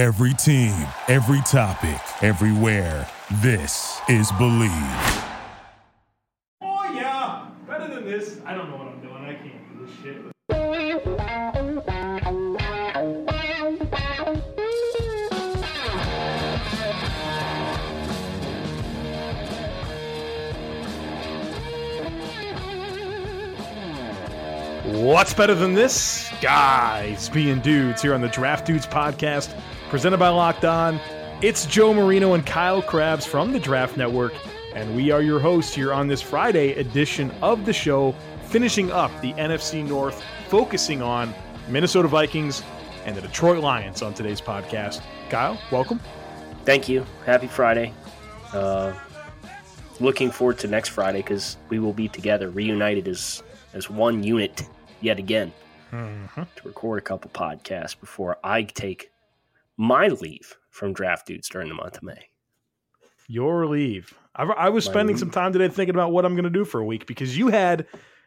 Every team, every topic, everywhere. This is Bleav. Oh yeah, better than this. I don't know what I'm doing. I can't do this shit. What's better than this? Guys being dudes here on the Draft Dudes podcast, presented by Locked On. It's Joe Marino and Kyle Crabbs from the Draft Network, and we are your hosts here on this Friday edition of the show, finishing up the NFC North, focusing on Minnesota Vikings and the Detroit Lions on today's podcast. Kyle, welcome. Thank you. Happy Friday. Uh, looking forward to next Friday because we will be together, reunited as as one unit yet again Mm-hmm. to record a couple podcasts before I take my leave from Draft Dudes during the month of May. Your leave. I, I was My spending leave. some time today thinking about what I'm going to do for a week because you had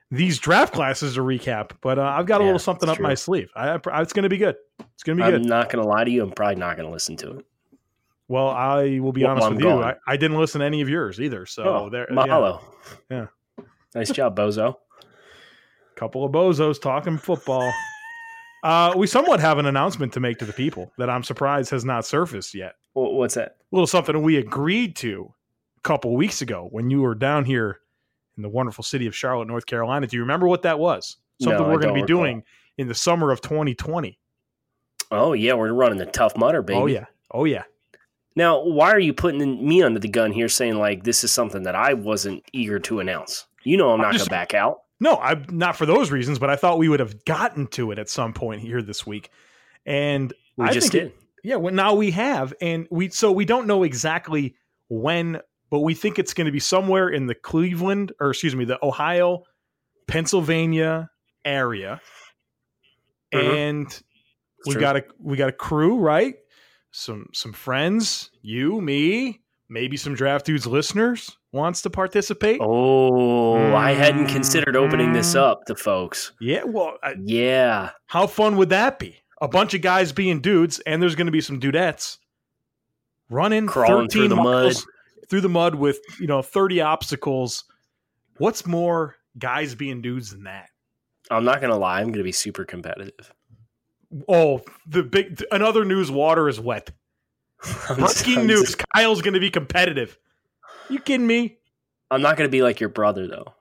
these draft classes to recap, but uh, I've got a Yeah, little something it's up my sleeve. I, I, it's going to be good. It's going to be good. I'm not going to lie to you. I'm probably not going to listen to it. Well, I will be Well, honest I'm with you. I, I didn't listen to any of yours either. So oh, there, yeah, mahalo. Yeah. Nice job, Bozo. couple of bozos talking football. Uh, we somewhat have an announcement to make to the people that I'm surprised has not surfaced yet. What's that? A little something we agreed to a couple weeks ago when you were down here in the wonderful city of Charlotte, North Carolina. Do you remember what that was? Something No, we're going to be recall. doing in the summer of 2020. Oh, yeah, we're running the Tough Mudder, baby. Oh yeah, oh yeah. Now, why are you putting me under the gun here saying, like, this is something that I wasn't eager to announce? You know I'm not going to back out. No, I'm not for those reasons, but I thought we would have gotten to it at some point here this week. And We I just did. it- yeah, well, now we have, and we so we don't know exactly when, but we think it's going to be somewhere in the Cleveland or excuse me, the Ohio, Pennsylvania area, Mhm. and we got a we got a crew, right? Some some friends, you, me, maybe some draft dudes listeners wants to participate. Oh, I hadn't considered opening this Mm. up to folks. Yeah, well, I, Yeah. How fun would that be? A bunch of guys being dudes, and there's going to be some dudettes running Crawling 13 through the miles through the mud with you know 30 obstacles. What's more guys being dudes than that? I'm not going to lie. I'm going to be super competitive. Oh, the big another news water is wet. Breaking news: Kyle's going to be competitive. You kidding me? I'm not going to be like your brother, though.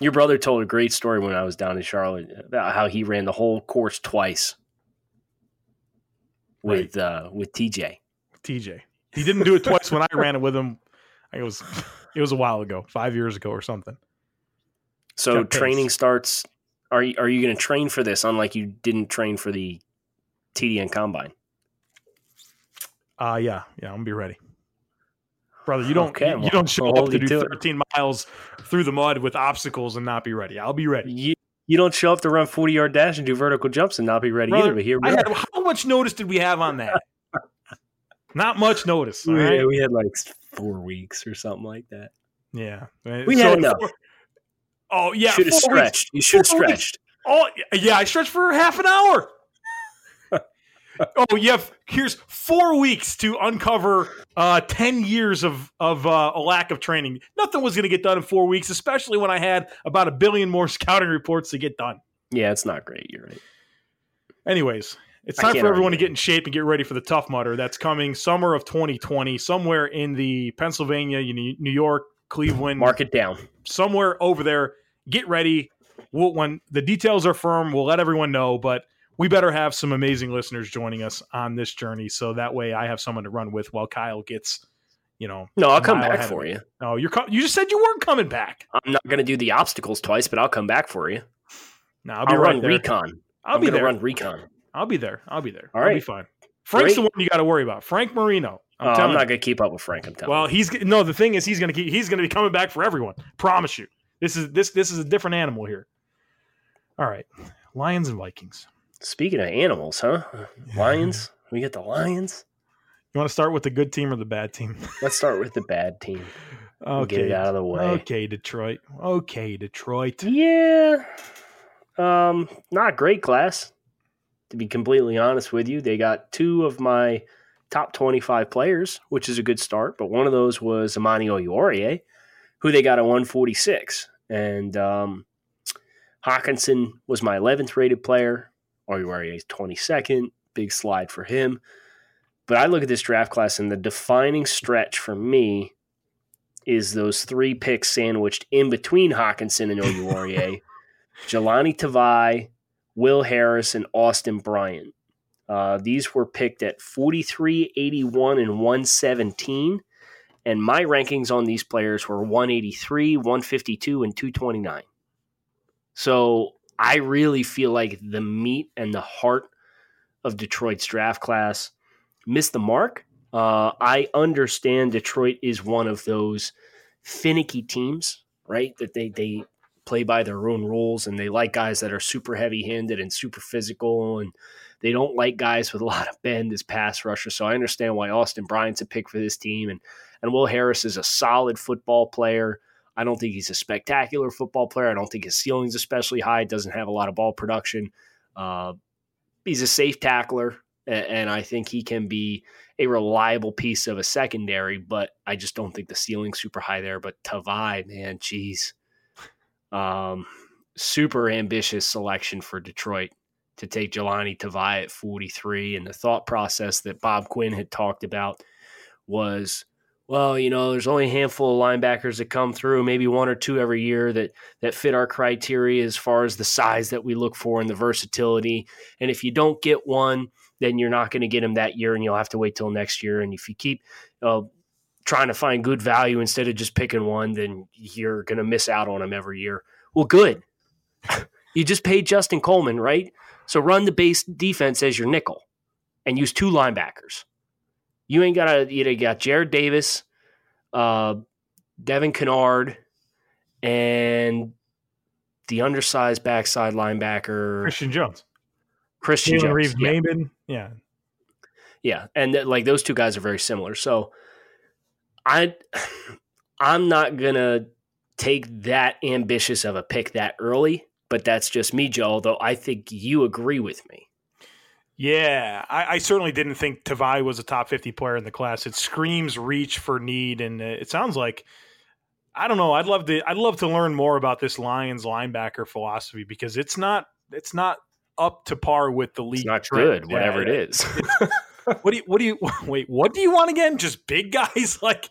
Your brother told a great story when I was down in Charlotte about how he ran the whole course twice with uh, with TJ. TJ. He didn't do it twice when I ran it with him. It was it was a while ago, five years ago or something. So Kept pace. training starts. Are you, are you going to train for this? Unlike you didn't train for the TDN combine. Uh yeah, yeah, I'm gonna be ready. Brother, you don't Okay, you, you don't show I'll up to do to it. 13 miles through the mud with obstacles and not be ready. I'll be ready. You you don't show up to run 40 yard dash and do vertical jumps and not be ready Brother, either. But here we I are. had how much notice did we have on that? not much notice. Yeah, right? we had like four weeks or something like that. Yeah. We had enough. Oh yeah. should have four weeks. stretched. You should have Four weeks. stretched. Oh yeah, I stretched for half an hour. Oh, you have here's four weeks to uncover uh, ten years of of uh, a lack of training. Nothing was going to get done in four weeks, especially when I had about a billion more scouting reports to get done. Yeah, it's not great. You're right. Anyways, it's time for everyone to get in shape and get ready for the Tough Mudder that's coming summer of 2020, somewhere in the Pennsylvania, New New York, Cleveland, Mark it down. somewhere over there. Get ready. We'll, when the details are firm, we'll let everyone know. But we better have some amazing listeners joining us on this journey, so that way I have someone to run with while Kyle gets, you know. No, I'll come back for you. Oh, you're co- you just said you weren't coming back. I'm not going to do the obstacles twice, but I'll come back for you. No, I'll I'll, be right run there. recon. I'll I'm be there. run recon. I'll be there. I'll be there. All I'll be fine. Frank's the one you got to worry about. Frank Marino. I'm oh, I'm, not going to keep up with Frank. I'm telling you. Well, you. he's no. The thing is, he's gonna keep. He's gonna be coming back for everyone. Promise you. This is this this is a different animal here. All right, Lions and Vikings. Speaking of animals, huh? Lions. We get the Lions. You want to start with the good team or the bad team? Let's start with the bad team. Okay, Get it out of the way. Okay, Detroit. Okay, Detroit. Yeah. Um, not great class. to be completely honest with you. They got two of my top 25 players, which is a good start, but one of those was Amani Oruwariye, who they got at 146. And um, Hockenson was my 11th rated player. Oruwariye is 22nd. Big slide for him. But I look at this draft class, and the defining stretch for me is those three picks sandwiched in between Hockenson and Oruwariye, Jahlani Tavai, Will Harris, and Austin Bryant. Uh, these were picked at 43, 81, and 117. And my rankings on these players were 183, 152, and 229. So I really feel like the meat and the heart of Detroit's draft class missed the mark. Uh, I understand Detroit is one of those finicky teams, right? That they they play by their own rules and they like guys that are super heavy handed and super physical and they don't like guys with a lot of bend as pass rushers. So I understand why Austin Bryant's a pick for this team and and Will Harris is a solid football player. I don't think he's a spectacular football player. I don't think his ceiling's especially high. Doesn't have a lot of ball production. Uh, he's a safe tackler, and I think he can be a reliable piece of a secondary. But I just don't think the ceiling's super high there. But Tavai, man, geez, um, super ambitious selection for Detroit to take Jahlani Tavai at 43. And the thought process that Bob Quinn had talked about was, well, you know, there's only a handful of linebackers that come through, maybe one or two every year that that fit our criteria as far as the size that we look for and the versatility. And if you don't get one, then you're not going to get him that year, and you'll have to wait till next year. And if you keep uh, trying to find good value instead of just picking one, then you're going to miss out on him every year. Well, good. you just paid Justin Coleman, right? So run the base defense as your nickel and use two linebackers. You ain't got to, you got Jarrad Davis, uh, Devon Kennard, and the undersized backside linebacker Christian Jones. Christian Jalen Jones. Reeves, yeah. Maybin. Yeah. Yeah, and like those two guys are very similar. So I I'm not going to take that ambitious of a pick that early, but that's just me, Joe, although I think you agree with me. Yeah, I, I, certainly didn't think Tavai was a top 50 player in the class. It screams reach for need, and it sounds like I don't know. I'd love to. I'd love to learn more about this Lions linebacker philosophy because it's not. It's not up to par with the league. It's not trend. good, whatever yeah, it is. what do you? What do you? Wait, what do you want again? Just big guys like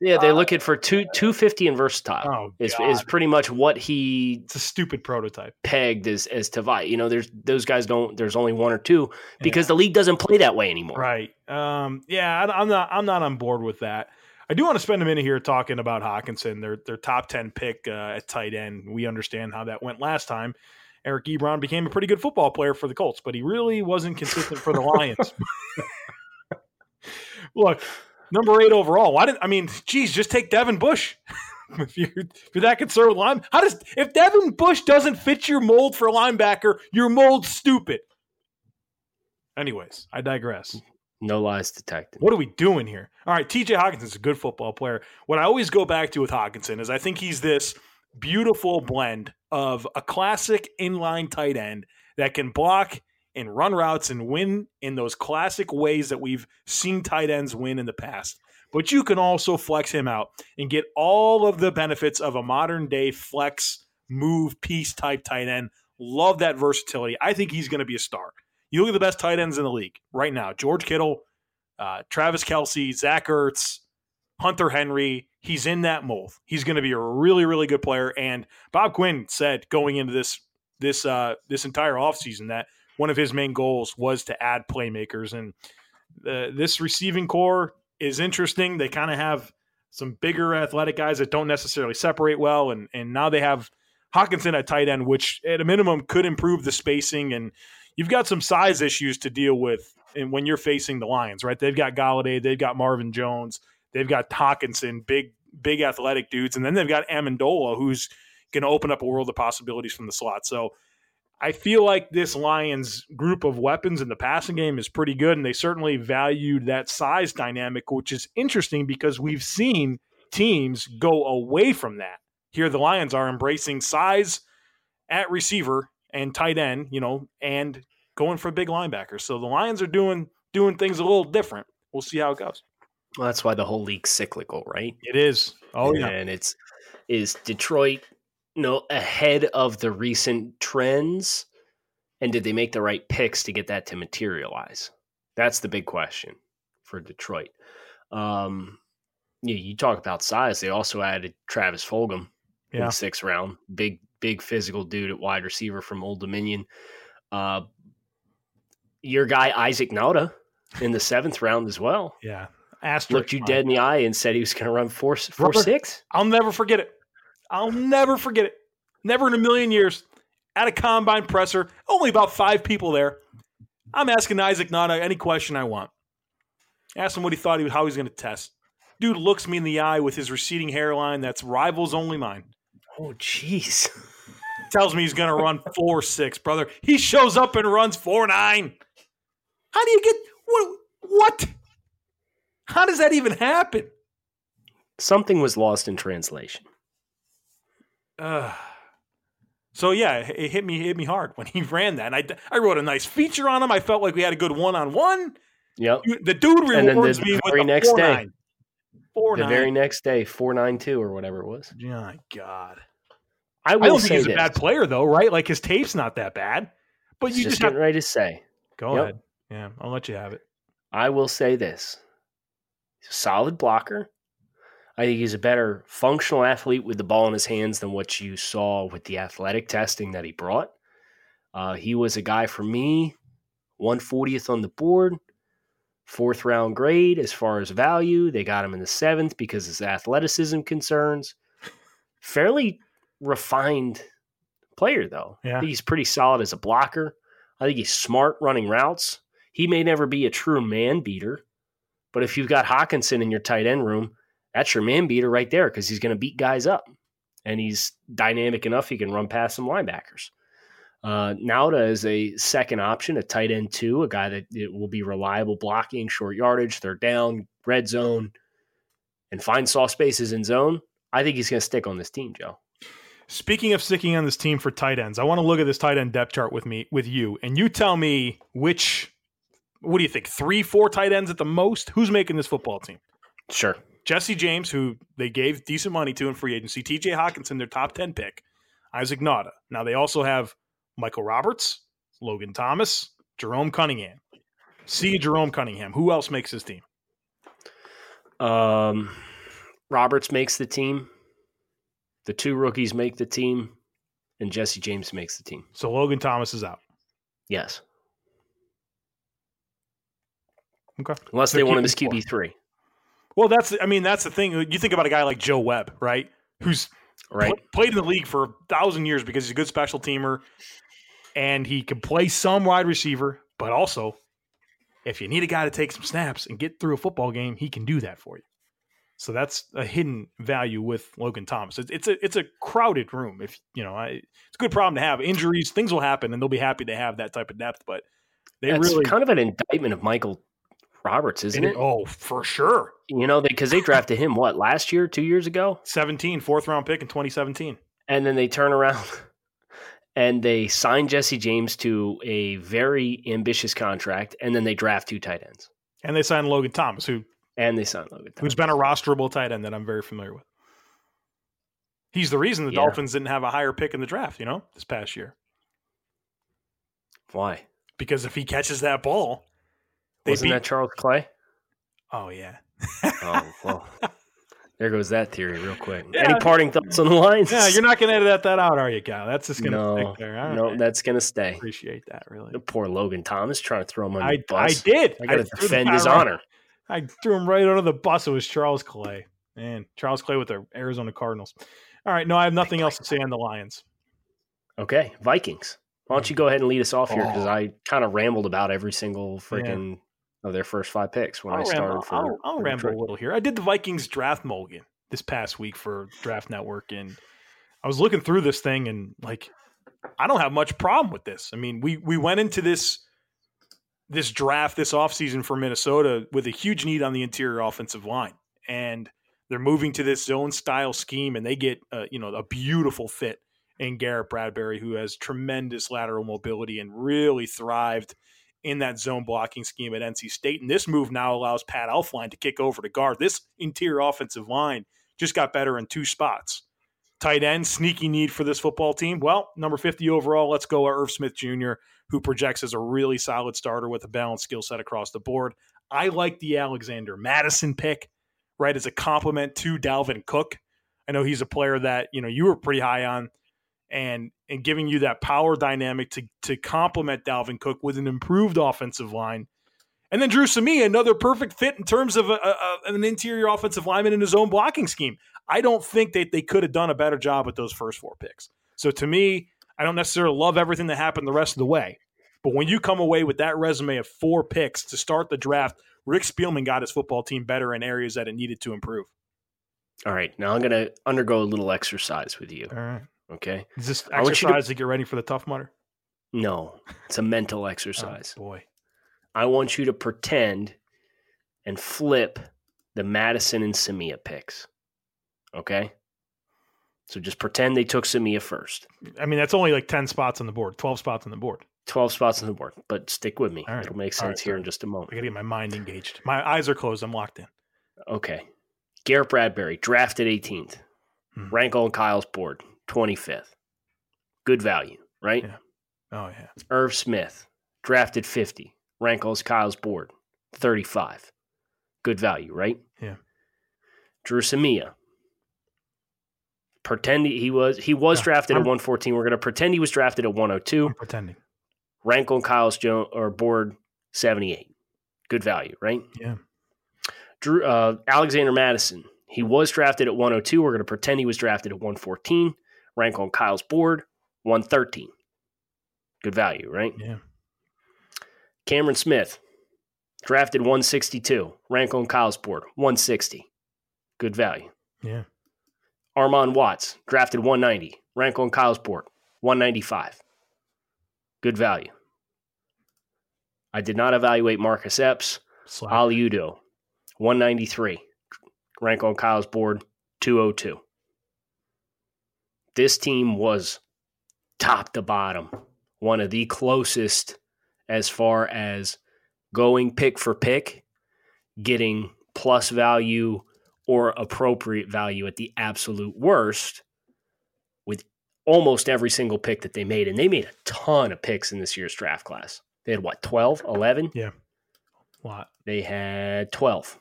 yeah, they're uh, looking for two two fifty and versatile. Oh, is is pretty much what he. It's a stupid prototype. Pegged as as Tavai. You know, there's those guys don't. There's only one or two because yeah. the league doesn't play that way anymore. Right. Um. Yeah. I, I'm not. I'm not on board with that. I do want to spend a minute here talking about Hockenson, their their top ten pick uh, at tight end. We understand how that went last time. Eric Ebron became a pretty good football player for the Colts, but he really wasn't consistent for the Lions. Look, number eight overall. Why did I mean? Geez, just take Devin Bush. if, you're, if you're that concerned with line, how does if Devin Bush doesn't fit your mold for linebacker, your mold's stupid. Anyways, I digress. No lies detected. What are we doing here? All right, TJ Hockenson's a good football player. What I always go back to with Hockenson is I think he's this beautiful blend of a classic inline tight end that can block and run routes and win in those classic ways that we've seen tight ends win in the past. But you can also flex him out and get all of the benefits of a modern day flex move piece type tight end. Love that versatility. I think he's going to be a star. You look at the best tight ends in the league right now George Kittle, uh, Travis Kelce, Zach Ertz, Hunter Henry. He's in that mold. He's going to be a really, really good player. And Bob Quinn said going into this this uh, this entire offseason that one of his main goals was to add playmakers. And uh, this receiving corps is interesting. They kind of have some bigger athletic guys that don't necessarily separate well. And, and now they have Hockenson at tight end, which at a minimum could improve the spacing. And you've got some size issues to deal with and when you're facing the Lions, right? They've got Golladay, they've got Marvin Jones, they've got Hockenson, big, big athletic dudes. And then they've got Amendola, who's going to open up a world of possibilities from the slot. So I feel like this Lions group of weapons in the passing game is pretty good, and they certainly valued that size dynamic, which is interesting because we've seen teams go away from that. Here, the Lions are embracing size at receiver and tight end, you know, and going for big linebackers. So the Lions are doing doing things a little different. We'll see how it goes. Well, that's why the whole league's cyclical, right? It is. Oh yeah. and it's is Detroit, know, ahead of the recent trends, and did they make the right picks to get that to materialize? That's the big question for Detroit. Um, yeah, you talk about size. They also added Travis Fulgham in the sixth round. Big, big physical dude at wide receiver from Old Dominion. Uh, your guy Isaac Nauta in the seventh round as well Yeah. Asterisk. looked you dead in the eye and said he was going to run four four Brother, six. I'll never forget it. I'll never forget it. Never in a million years. At a combine presser, only about five people there. I'm asking Isaac Nauta any question I want. Asked him what he thought he was, how he was going to test. Dude looks me in the eye with his receding hairline that's rivals only mine. Oh, jeez. Tells me he's going to run four six, brother. He shows up and runs four nine. How do you get what? What? How does that even happen? Something was lost in translation. Uh, so yeah, it it hit me hit me hard when he ran that. And I I wrote a nice feature on him. I felt like we had a good one on one. Yep. The dude And then rewards the me with very a next four day. nine. Four The nine. very next day, four nine two or whatever it was. My God, I I will don't say think he's this. a bad player though, right? Like his tape's not that bad, but you just, just, have getting ready to say. go Yep. ahead. Yeah, I'll let you have it. I will say this: solid blocker. I think he's a better functional athlete with the ball in his hands than what you saw with the athletic testing that he brought. Uh, he was a guy for me, 140th on the board, fourth round grade as far as value. They got him in the seventh because his athleticism concerns. Fairly refined player, though. Yeah. I think he's pretty solid as a blocker. I think he's smart running routes. He may never be a true man beater, but if you've got Hockenson in your tight end room, that's your man beater right there because he's going to beat guys up. And he's dynamic enough he can run past some linebackers. Uh, Nauta is a second option, a tight end two, a guy that it will be reliable blocking, short yardage, third down, red zone, and find soft spaces in zone. I think he's going to stick on this team, Joe. Speaking of sticking on this team for tight ends, I want to look at this tight end depth chart with me with you, and you tell me which. What do you think? Three, four tight ends at the most? Who's making this football team? Sure. Jesse James, who they gave decent money to in free agency, TJ Hockenson, their top 10 pick, Isaac Nauta. Now they also have Michael Roberts, Logan Thomas, Jerome Cunningham. See Jerome Cunningham. Who else makes this team? Um, Roberts makes the team. The two rookies make the team, and Jesse James makes the team. So Logan Thomas is out. Yes, Okay. unless So they want him as QB three, Well, that's I mean that's the thing. You think about a guy like Joe Webb, right? Who's right? pl- played in the league for a thousand years because he's a good special teamer, and he can play some wide receiver, but also if you need a guy to take some snaps and get through a football game, he can do that for you. So that's a hidden value with Logan Thomas. It's, it's a it's a crowded room. If you know, I, it's a good problem to have. Injuries, things will happen, and they'll be happy to have that type of depth. But they That's really, kind of an indictment of Michael Roberts, isn't it? oh, for sure. You know, because they, drafted him what last year, two years ago, 17, fourth round pick in 2017. and then they turn around and they sign Jesse James to a very ambitious contract, and then they draft two tight ends, And they sign Logan Thomas, who and they sign Logan. Thomas. who's been a rosterable tight end that I'm very familiar with. He's the reason the Yeah. Dolphins didn't have a higher pick in the draft, you know, this past year. Why? Because if he catches that ball, they Wasn't beat. that Charles Clay? oh yeah, Oh well, there goes that theory real quick. Yeah. Any parting thoughts on the lines? yeah. You're not going to edit that, that out, are you, Cal? That's just going to no, stick there. I no, know. that's gonna stay. appreciate that really. The poor Logan Thomas trying to throw him under I, the I did. I got to defend his right- honor. I threw him right under the bus. It was Charles Clay. Man, Charles Clay with the Arizona Cardinals. All right, no, I have nothing else to say on the Lions. Okay, Vikings. Why don't you go ahead and lead us off here because Oh. I kind of rambled about every single freaking of their first five picks when I I'll started ramble, for. I'll, I'll for ramble a little here. I did the Vikings draft mulligan this past week for Draft Network, and I was looking through this thing, and like, I don't have much problem with this. I mean, we we went into this this draft this offseason for Minnesota with a huge need on the interior offensive line, and they're moving to this zone style scheme, and they get uh, you know a beautiful fit in Garrett Bradbury, who has tremendous lateral mobility and really thrived in that zone blocking scheme at NC State. And this move now allows Pat Elflein to kick over to guard. This interior offensive line just got better in two spots. Tight end, sneaky need for this football team. Well, number 50 overall, let's go Irv Smith Jr., who projects as a really solid starter with a balanced skill set across the board. I like the Alexander Mattison pick, right, as a compliment to Dalvin Cook. I know he's a player that, you know, you were pretty high on and and giving you that power dynamic to to complement Dalvin Cook with an improved offensive line. And then Dru Samia, another perfect fit in terms of a, a, an interior offensive lineman in his own blocking scheme. I don't think that they could have done a better job with those first four picks. So to me, I don't necessarily love everything that happened the rest of the way. But when you come away with that resume of four picks to start the draft, Rick Spielman got his football team better in areas that it needed to improve. All right. Now I'm going to undergo a little exercise with you. All right. Okay. Is this exercise to, to, get ready for the Tough Mudder? No, it's a mental exercise. Oh, boy. I want you to pretend and flip the Mattison and Samia picks. Okay? So just pretend they took Samia first. I mean, that's only like 10 spots on the board, 12 spots on the board. 12 spots on the board, but stick with me. Right. It'll make sense right, here in just a moment. I got to get my mind engaged. My eyes are closed. I'm locked in. Okay. Garrett Bradbury, drafted 18th. Hmm. Rank on Kyle's board, 25th. Good value, right? Yeah. Oh, yeah. Irv Smith, drafted 50. Rankles Kyle's board, 35. Good value, right? Yeah. Dru Samia, pretend he was he was yeah, drafted I'm, at 114. We're going to pretend he was drafted at 102. I'm pretending. Rank on Kyle's Jones or board 78. Good value, right? Yeah. Dru uh, Alexander Mattison. He was drafted at 102. We're going to pretend he was drafted at 114. Rank on Kyle's board 113. Good value, right? Yeah. Cameron Smith, drafted 162. Rank on Kyle's board 160. Good value. Yeah. Armon Watts, drafted 190. Rank on Kyle's board, 195. Good value. I did not evaluate Marcus Epps. Slack. Oli Udoh, 193. Rank on Kyle's board, 202. This team was top to bottom, one of the closest as far as going pick for pick, getting plus value or appropriate value at the absolute worst with almost every single pick that they made. And they made a ton of picks in this year's draft class. They had what, 12, 11? Yeah. A lot. They had 12.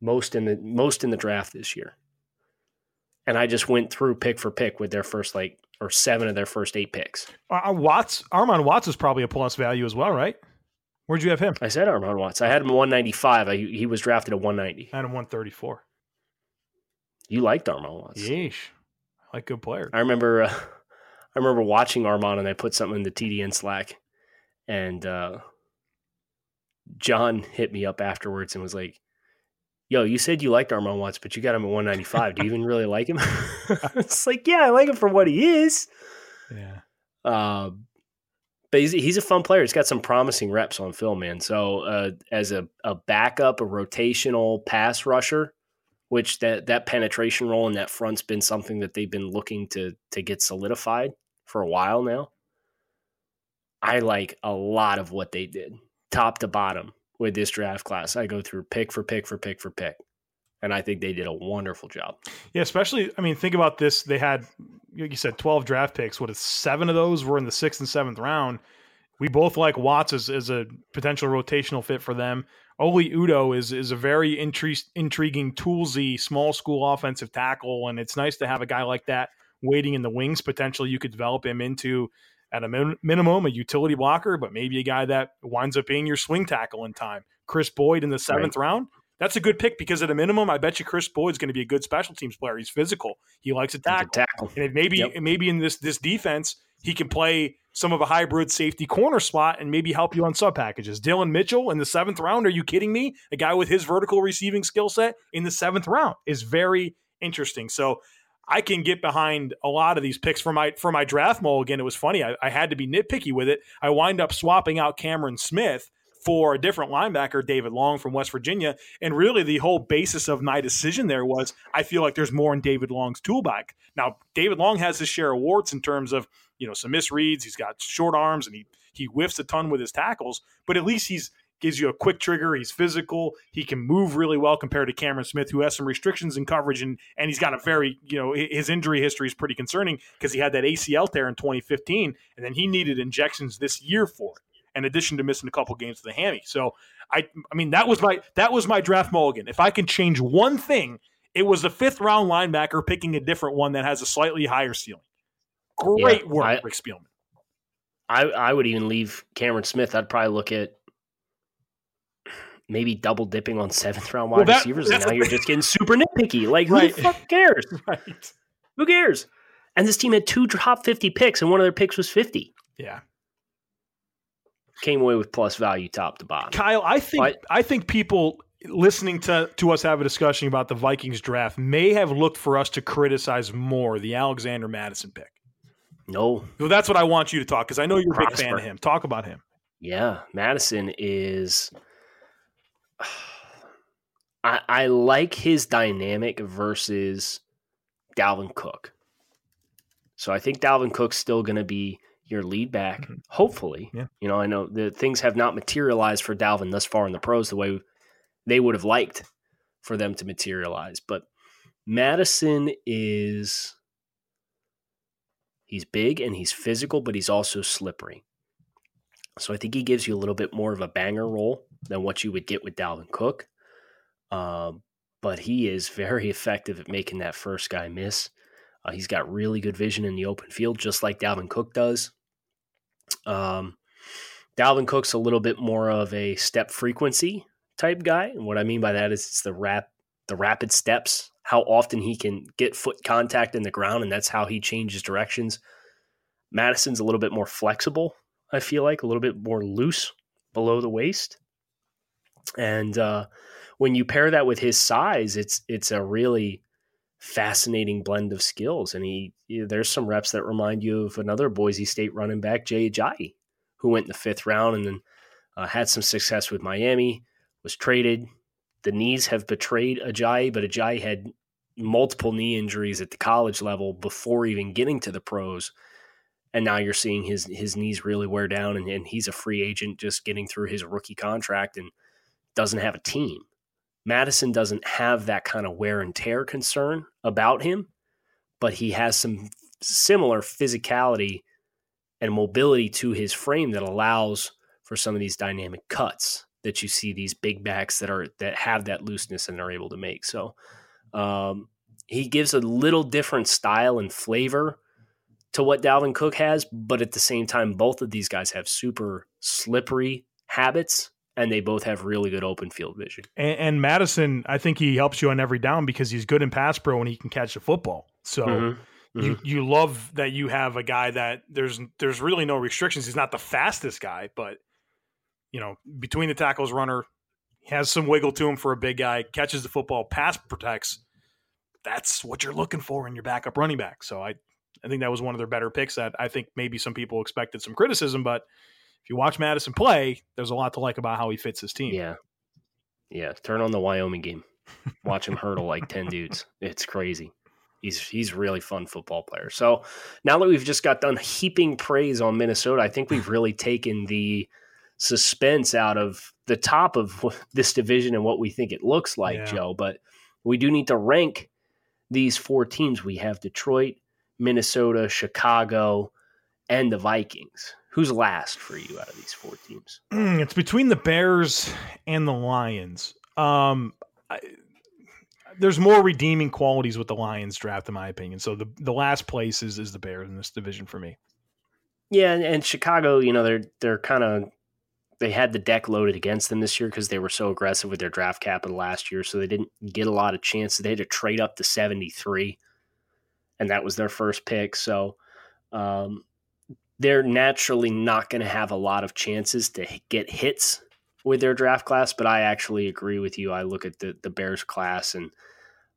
Most in the most in the draft this year. And I just went through pick for pick with their first like or seven of their first eight picks. Uh, Watts, Armon Watts is probably a plus value as well, right? Where'd you have him? I said Armon Watts. I had him 195. I, he was drafted at 190. I had him 134. You liked Armon Watts. Yeesh. I like good players. I remember uh, I remember watching Armon and I put something in the TDN Slack and uh, John hit me up afterwards and was like, Yo, you said you liked Armon Watts, but you got him at 195. Do you even really like him? it's like, yeah, I like him for what he is. Yeah. Uh, but he's, he's a fun player. He's got some promising reps on film, man. So uh, as a, a backup, a rotational pass rusher, which that that penetration role in that front's been something that they've been looking to to get solidified for a while now. I like a lot of what they did, top to bottom, with this draft class. I go through pick for pick for pick for pick. And I think they did a wonderful job. Yeah, especially, I mean, think about this. They had, like you said, 12 draft picks. What seven of those were in the sixth and seventh round? We both like Watts as, as a potential rotational fit for them. Oli Udoh is is a very intri- intriguing, toolsy, small school offensive tackle, and it's nice to have a guy like that waiting in the wings. Potentially, you could develop him into at a min- minimum a utility blocker, but maybe a guy that winds up being your swing tackle in time. Kris Boyd in the seventh right. round. That's a good pick because at a minimum, I bet you Kris Boyd's going to be a good special teams player. He's physical. He likes to tackle. tackle. And maybe yep. maybe in this this defense, he can play some of a hybrid safety corner slot and maybe help you on sub packages. Dillon Mitchell in the seventh round. Are you kidding me? A guy with his vertical receiving skill set in the seventh round is very interesting. So I can get behind a lot of these picks for my for my draft mole. again. It was funny. I, I had to be nitpicky with it. I wind up swapping out Cameron Smith for a different linebacker, David Long from West Virginia. And really, the whole basis of my decision there was I feel like there's more in David Long's toolbox. Now, David Long has his share of warts in terms of you know some misreads. He's got short arms and he he whiffs a ton with his tackles, but at least he's gives you a quick trigger. He's physical. He can move really well compared to Cameron Smith, who has some restrictions in coverage, and and he's got a very you know his injury history is pretty concerning because he had that ACL tear in 2015, and then he needed injections this year for it, in addition to missing a couple games with the hammy. So I I mean that was my that was my draft mulligan. If I can change one thing, it was the fifth round linebacker picking a different one that has a slightly higher ceiling. Great yeah, work, I, Rick Spielman. I, I would even leave Cameron Smith. I'd probably look at maybe double dipping on seventh round wide well, that, receivers, and now you're just getting super nitpicky. Like, right. who the fuck cares? Right. Who cares? And this team had two top 50 picks, and one of their picks was 50. Yeah. Came away with plus value top to bottom. Kyle, I think but, I think people listening to, to us have a discussion about the Vikings draft may have looked for us to criticize more the Alexander Mattison pick. No. Well, that's what I want you to talk because I know you're a big fan of him. Talk about him. Yeah, Mattison is I, I like his dynamic versus Dalvin Cook. So I think Dalvin Cook's still going to be your lead back, mm-hmm. hopefully. Yeah. You know, I know the things have not materialized for Dalvin thus far in the pros the way they would have liked for them to materialize. But Mattison is he's big and he's physical, but he's also slippery. So I think he gives you a little bit more of a banger role than what you would get with Dalvin Cook. Um, but he is very effective at making that first guy miss. Uh, he's got really good vision in the open field, just like Dalvin Cook does. Um, Dalvin Cook's a little bit more of a step frequency type guy, and what I mean by that is it's the rap, the rapid steps, how often he can get foot contact in the ground, and that's how he changes directions. Mattison's a little bit more flexible. I feel like a little bit more loose below the waist. And uh, when you pair that with his size, it's it's a really fascinating blend of skills. And he, there's some reps that remind you of another Boise State running back, Jay Ajayi, who went in the fifth round and then uh, had some success with Miami, was traded. The knees have betrayed Ajayi, but Ajayi had multiple knee injuries at the college level before even getting to the pros. And now you're seeing his his knees really wear down, and, and he's a free agent just getting through his rookie contract. And doesn't have a team. Mattison doesn't have that kind of wear and tear concern about him, but he has some similar physicality and mobility to his frame that allows for some of these dynamic cuts that you see these big backs that are that have that looseness and are able to make. So um, he gives a little different style and flavor to what Dalvin Cook has, but at the same time, both of these guys have super slippery habits and they both have really good open field vision. And, and, Mattison, I think he helps you on every down because he's good in pass pro and he can catch the football. So mm-hmm. you mm-hmm. you love that you have a guy that there's there's really no restrictions. He's not the fastest guy, but you know between the tackles, runner has some wiggle to him for a big guy. Catches the football, pass protects. That's what you're looking for in your backup running back. So I I think that was one of their better picks. That I think maybe some people expected some criticism, but if you watch Mattison play, there's a lot to like about how he fits his team. Yeah. Yeah. Turn on the Wyoming game. Watch him hurdle like 10 dudes. It's crazy. He's he's really fun football player. So now that we've just got done heaping praise on Minnesota, I think we've really taken the suspense out of the top of this division and what we think it looks like, yeah. Joe. But we do need to rank these four teams. We have Detroit, Minnesota, Chicago, and the Vikings. Who's last for you out of these four teams? It's between the Bears and the Lions. Um, I, there's more redeeming qualities with the Lions draft, in my opinion. So the the last place is is the Bears in this division for me. Yeah, and, and Chicago, you know, they're they're kind of they had the deck loaded against them this year because they were so aggressive with their draft capital last year, so they didn't get a lot of chances. They had to trade up to 73, and that was their first pick. So um, they're naturally not going to have a lot of chances to get hits with their draft class. But I actually agree with you. I look at the the Bears class and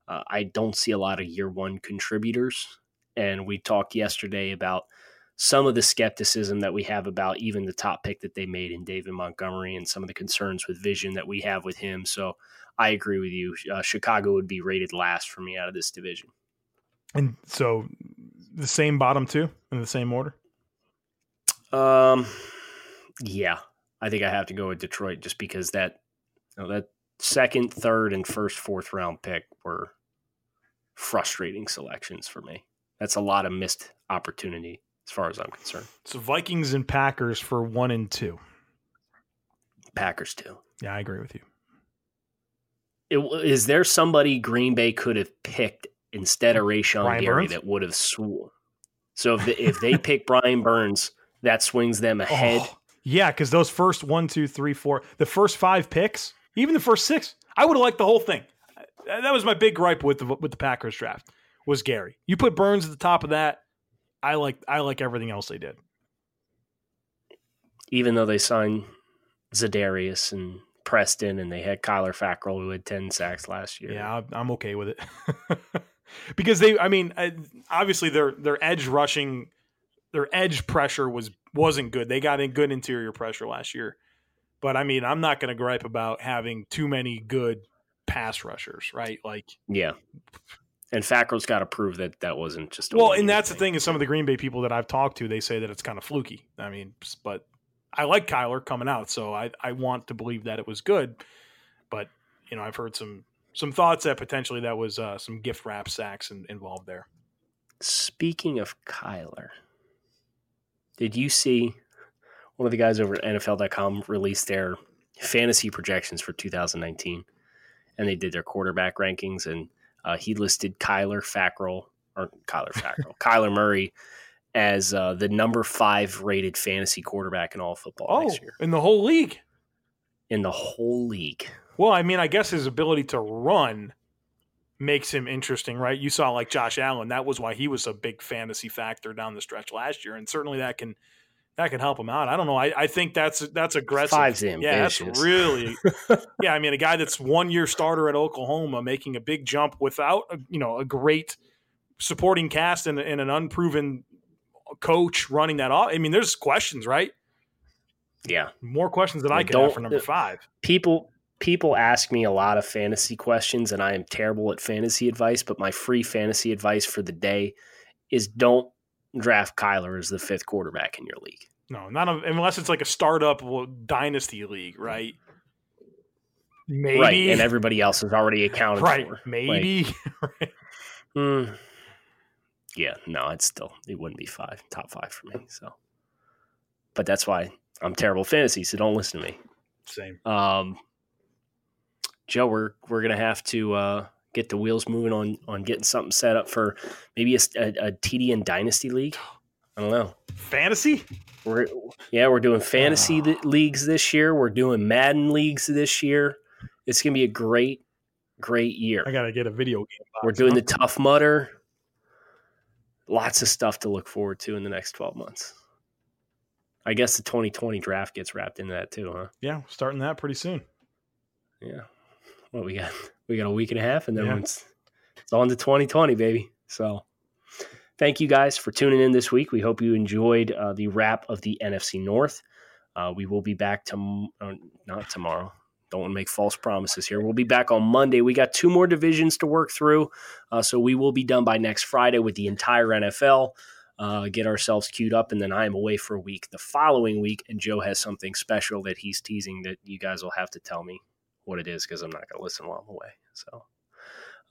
uh, I don't see a lot of year one contributors. And we talked yesterday about some of the skepticism that we have about even the top pick that they made in David Montgomery and some of the concerns with vision that we have with him. So I agree with you. Uh, Chicago would be rated last for me out of this division. And so the same bottom two in the same order? Um, yeah, I think I have to go with Detroit just because that you know, that second, third, and first, fourth round pick were frustrating selections for me. That's a lot of missed opportunity as far as I'm concerned. So Vikings and Packers for one and two. Packers too. Yeah, I agree with you. It, is there somebody Green Bay could have picked instead of Brian Gary Burns? that would have sworn? So if, the, if they pick Brian Burns, that swings them ahead. Oh, yeah, because those first one, two, three, four, the first five picks, even the first six, I would have liked the whole thing. That was my big gripe with the with the Packers draft was Gary. You put Burns at the top of that. I like I like everything else they did. Even though they signed Za'Darius and Preston, and they had Kyler Fackrell who had ten sacks last year. Yeah, I'm- okay with it because they. I mean, obviously their their edge rushing, their edge pressure was wasn't good. They got in good interior pressure last year, but I mean, I'm not going to gripe about having too many good pass rushers, right? Like, yeah. And Fackrell's got to prove that that wasn't just a well, and that's the thing. thing is some of the Green Bay people that I've talked to, they say that it's kind of fluky. I mean, but I like Kyler coming out, so I I want to believe that it was good, but you know, I've heard some some thoughts that potentially that was uh, some gift wrap sacks in, involved there. Speaking of Kyler, did you see one of the guys over at NFL.com released their fantasy projections for 2019? And they did their quarterback rankings, and uh, he listed Kyler Fackrell, or Kyler Fackrell, Kyler Murray as uh, the number five rated fantasy quarterback in all football Oh, in the whole league. in the whole league. Well, I mean, I guess his ability to run makes him interesting, right? You saw like Josh Allen, that was why he was a big fantasy factor down the stretch last year, and certainly that can that can help him out. I don't know. I, I think that's that's aggressive. Five's yeah, that's really yeah. I mean, a guy that's one year starter at Oklahoma making a big jump without a, you know a great supporting cast and, and an unproven coach running that off. I mean, there's questions, right? Yeah. More questions than I Yeah, could have for number uh, five. people people ask me a lot of fantasy questions and I am terrible at fantasy advice, but my free fantasy advice for the day is don't draft Kyler as the fifth quarterback in your league. No, not a, unless it's like a startup dynasty league, right? Maybe, Right. And everybody else is already accounted right? for. Maybe. Hmm. yeah, no, it's still it wouldn't be five, top five for me. So but that's why I'm terrible at fantasy, so don't listen to me. Same. Um, Joe, we're we're gonna have to uh, get the wheels moving on on getting something set up for maybe a, a, a TDN Dynasty league. I don't know. Fantasy? We're yeah, we're doing fantasy th- leagues this year. We're doing Madden leagues this year. It's gonna be a great, great year. I gotta get a video game. Box, We're doing the Tough Mudder. Lots of stuff to look forward to in the next twelve months. I guess the 2020 draft gets wrapped into that too, huh? yeah, starting that pretty soon. Yeah. Well, we got we got a week and a half, and then Yeah. it's it's on to 2020, baby. So, thank you guys for tuning in this week. We hope you enjoyed uh, the wrap of the NFC North. Uh, we will be back to uh, not tomorrow. Don't want to make false promises here. We'll be back on Monday. We got two more divisions to work through, uh, so we will be done by next Friday with the entire NFL. Uh, get ourselves queued up, and then I am away for a week the following week, and Joe has something special that he's teasing that you guys will have to tell me what it is because I'm not going to listen while I'm away. So,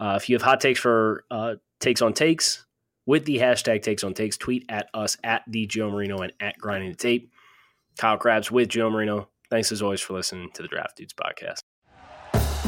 uh, if you have hot takes for uh, takes on takes with the hashtag takes on takes, tweet at us at the Joe Marino and at grinding the tape. Kyle Crabbs with Joe Marino. Thanks as always for listening to the Draft Dudes podcast.